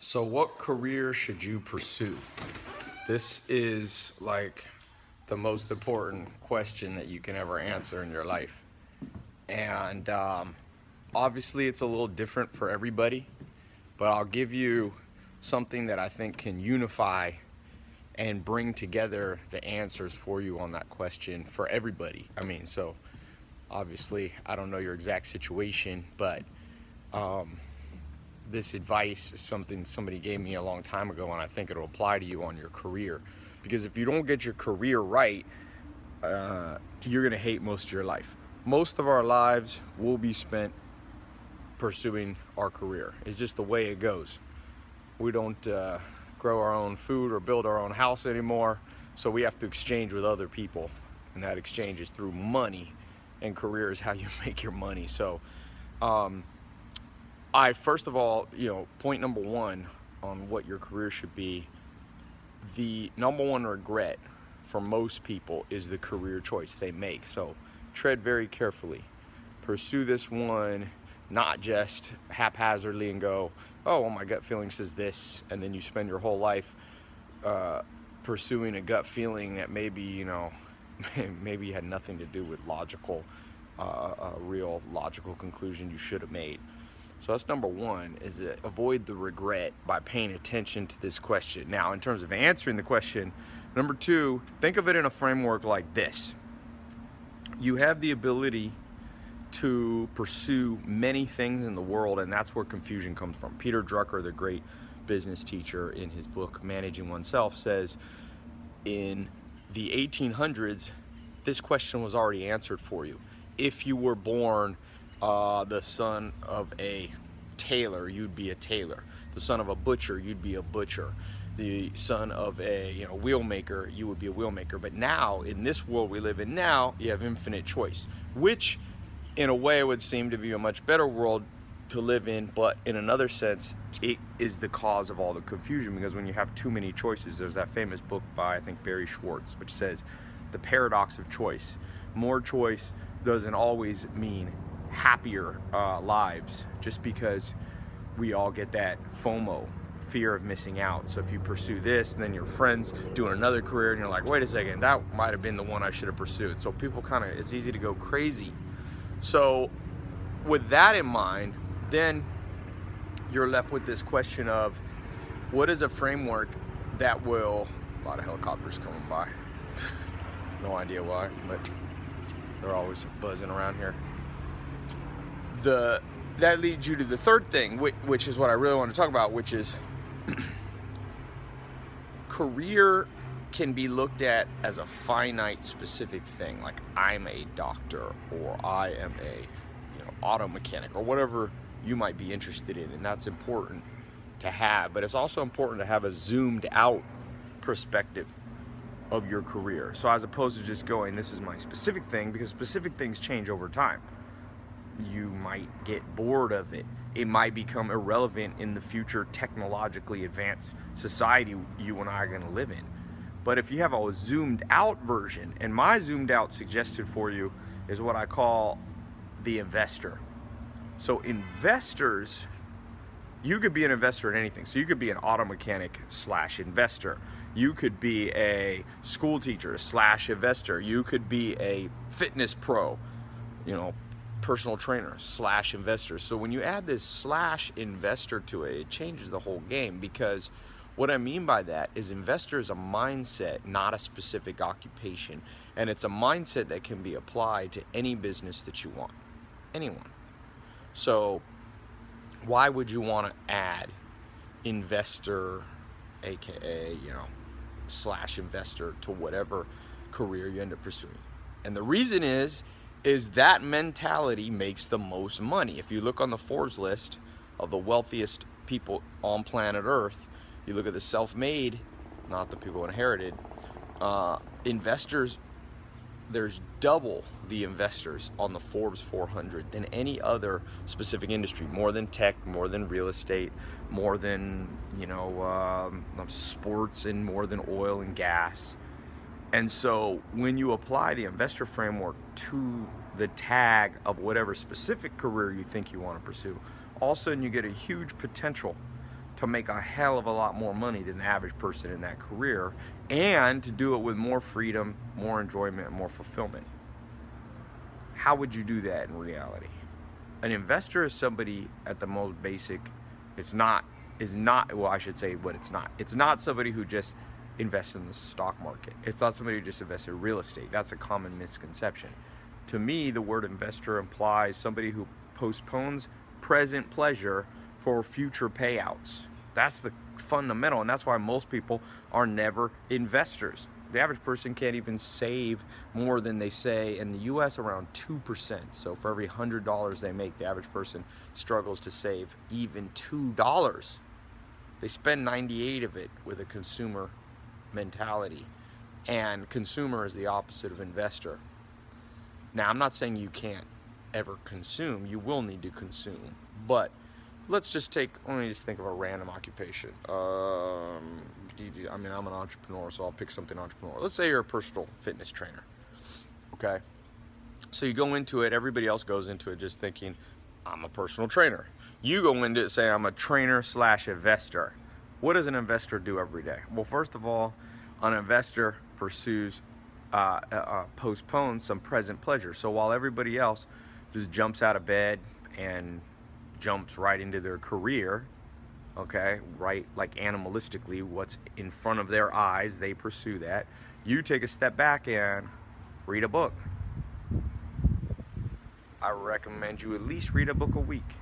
So, what career should you pursue? This is like the most important question that you can ever answer in your life. And um, obviously, it's a little different for everybody, but I'll give you something that I think can unify and bring together the answers for you on that question for everybody. I mean, so obviously, I don't know your exact situation, but um, this advice is something somebody gave me a long time ago, and I think it'll apply to you on your career. Because if you don't get your career right, uh, you're gonna hate most of your life. Most of our lives will be spent pursuing our career. It's just the way it goes. We don't uh, grow our own food or build our own house anymore, so we have to exchange with other people, and that exchange is through money. And career is how you make your money. So. Um, I first of all, you know, point number one on what your career should be. The number one regret for most people is the career choice they make. So tread very carefully. Pursue this one, not just haphazardly and go, oh, well, my gut feeling says this, and then you spend your whole life uh, pursuing a gut feeling that maybe, you know, maybe had nothing to do with logical, uh, a real logical conclusion you should have made. So that's number one, is avoid the regret by paying attention to this question. Now, in terms of answering the question, number two, think of it in a framework like this. You have the ability to pursue many things in the world, and that's where confusion comes from. Peter Drucker, the great business teacher, in his book Managing Oneself, says in the 1800s, this question was already answered for you. If you were born uh, the son of a tailor, you'd be a tailor. The son of a butcher, you'd be a butcher. The son of a you know wheel maker, you would be a wheel maker. But now, in this world we live in now, you have infinite choice, which in a way would seem to be a much better world to live in, but in another sense, it is the cause of all the confusion because when you have too many choices, there's that famous book by I think Barry Schwartz, which says the paradox of choice. More choice doesn't always mean happier uh, lives just because we all get that FOMO, fear of missing out. So if you pursue this, and then your friends doing another career, and you're like, wait a second, that might have been the one I should have pursued. So people kind of, it's easy to go crazy. So with that in mind, then you're left with this question of what is a framework that will, a lot of helicopters coming by. no idea why, but they're always buzzing around here the that leads you to the third thing, which, which is what I really want to talk about, which is career can be looked at as a finite specific thing like i'm a doctor or i am a you know auto mechanic or whatever you might be interested in and that's important to have but it's also important to have a zoomed out perspective of your career. So as opposed to just going this is my specific thing because specific things change over time you might get bored of it. It might become irrelevant in the future technologically advanced society you and I are going to live in. But if you have a zoomed out version, and my zoomed out suggested for you is what I call the investor. So, investors, you could be an investor in anything. So, you could be an auto mechanic slash investor. You could be a school teacher slash investor. You could be a fitness pro, you know, personal trainer slash investor. So when you add this slash investor to it, it changes the whole game because what I mean by that is investor is a mindset, not a specific occupation. And it's a mindset that can be applied to any business that you want, anyone. So why would you want to add investor, aka, you know, slash investor to whatever career you end up pursuing? And the reason is is that mentality makes the most money. If you look on the Forbes list of the wealthiest people on planet Earth, you look at the self-made, not the people inherited, uh, investors, there's double the investors on the Forbes 400 than any other specific industry, more than tech, more than real estate, more than, you know, um, sports and more than oil and gas. And so when you apply the investor framework to the tag of whatever specific career you think you want to pursue, all of a sudden you get a huge potential to make a hell of a lot more money than the average person in that career and to do it with more freedom, more enjoyment, more fulfillment. How would you do that in reality? An investor is somebody at the most basic, it's not, is not, well, I should say what it's not. It's not somebody who just invests in the stock market. It's not somebody who just invests in real estate. That's a common misconception. To me, the word investor implies somebody who postpones present pleasure for future payouts. That's the fundamental, and that's why most people are never investors. The average person can't even save more than they say in the US around 2%. So for every $100 they make, the average person struggles to save even $2. They spend 98 of it with a consumer mentality. And consumer is the opposite of investor. Now, I'm not saying you can't ever consume. You will need to consume. But let's just take, let me just think of a random occupation. Um, I mean, I'm an entrepreneur, so I'll pick something entrepreneur. Let's say you're a personal fitness trainer. Okay. So you go into it, everybody else goes into it just thinking, I'm a personal trainer. You go into it saying, I'm a trainer slash investor. What does an investor do every day? Well, first of all, an investor pursues, uh, uh, uh postpones some present pleasure. So while everybody else just jumps out of bed and jumps right into their career, okay, right, like animalistically, what's in front of their eyes, they pursue that. You take a step back and read a book. I recommend you at least read a book a week.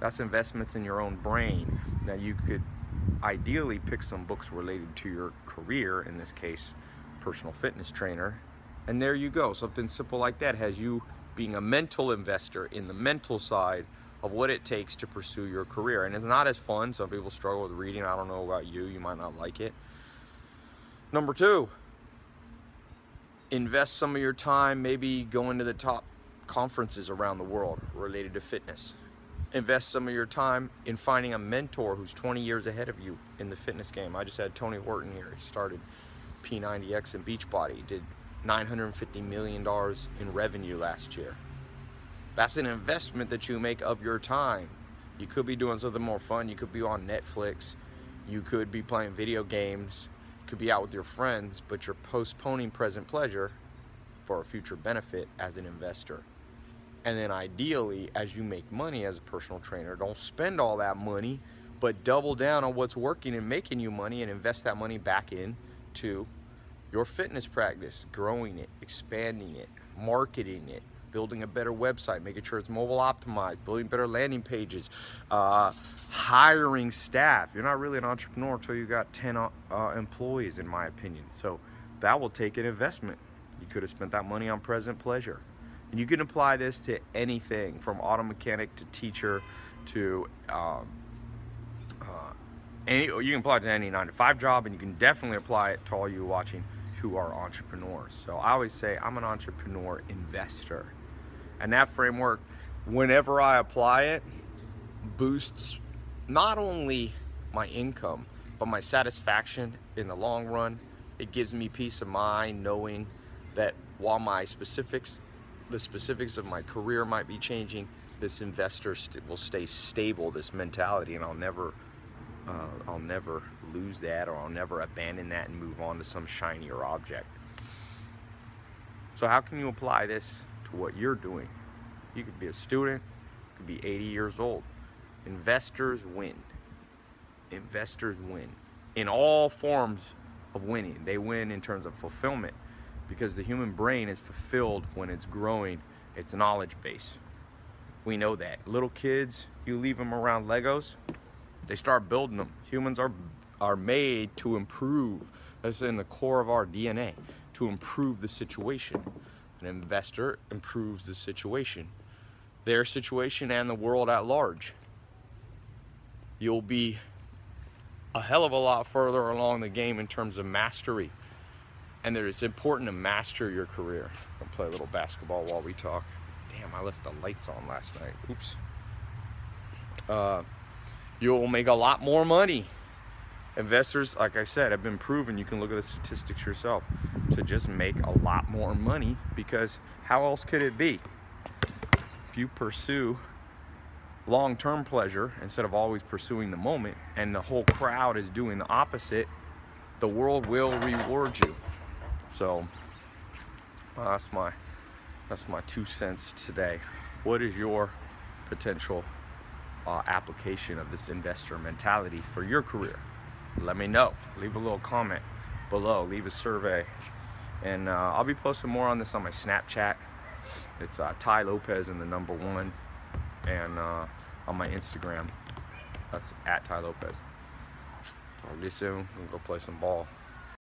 That's investments in your own brain. Now you could ideally pick some books related to your career, in this case, personal fitness trainer. And there you go. Something simple like that has you being a mental investor in the mental side of what it takes to pursue your career. And it's not as fun. Some people struggle with reading. I don't know about you. You might not like it. Number two, invest some of your time maybe going to the top conferences around the world related to fitness. Invest some of your time in finding a mentor who's 20 years ahead of you in the fitness game. I just had Tony Horton here. He started P90X and Beachbody. He did $950 million in revenue last year. That's an investment that you make of your time. You could be doing something more fun. You could be on Netflix. You could be playing video games. You could be out with your friends, but you're postponing present pleasure for a future benefit as an investor. And then ideally, as you make money as a personal trainer, don't spend all that money, but double down on what's working and making you money and invest that money back in to your fitness practice, growing it, expanding it, marketing it, building a better website, making sure it's mobile optimized, building better landing pages, uh, hiring staff. You're not really an entrepreneur until you got 10 uh, employees, in my opinion. So that will take an investment. You could have spent that money on present pleasure. And you can apply this to anything from auto mechanic to teacher to um, uh, any, you can apply it to any nine to five job and you can definitely apply it to all you watching who are entrepreneurs. So I always say I'm an entrepreneur investor. And that framework, whenever I apply it, boosts not only my income, but my satisfaction in the long run. It gives me peace of mind knowing that while my specifics, the specifics of my career might be changing, this investor st will stay stable, this mentality, and I'll never uh, I'll never lose that or I'll never abandon that and move on to some shinier object. So how can you apply this to what you're doing? You could be a student, you could be 80 years old. Investors win. Investors win in all forms of winning. They win in terms of fulfillment because the human brain is fulfilled when it's growing its knowledge base. We know that. Little kids, you leave them around Legos, they start building them. Humans are, are made to improve. That's in the core of our DNA, to improve the situation. An investor improves the situation, their situation and the world at large. You'll be a hell of a lot further along the game in terms of mastery. And it's important to master your career. I'll play a little basketball while we talk. Damn, I left the lights on last night. Oops. Uh, you'll make a lot more money. Investors, like I said, have been proven, you can look at the statistics yourself, to just make a lot more money because how else could it be? If you pursue long-term pleasure instead of always pursuing the moment and the whole crowd is doing the opposite the world will reward you so that's my that's my two cents today what is your potential uh, application of this investor mentality for your career let me know leave a little comment below leave a survey and uh, I'll be posting more on this on my Snapchat it's uh, Tai Lopez and the number one and uh, on my Instagram. That's at Tai Lopez. Talk to you soon. Gonna go play some ball.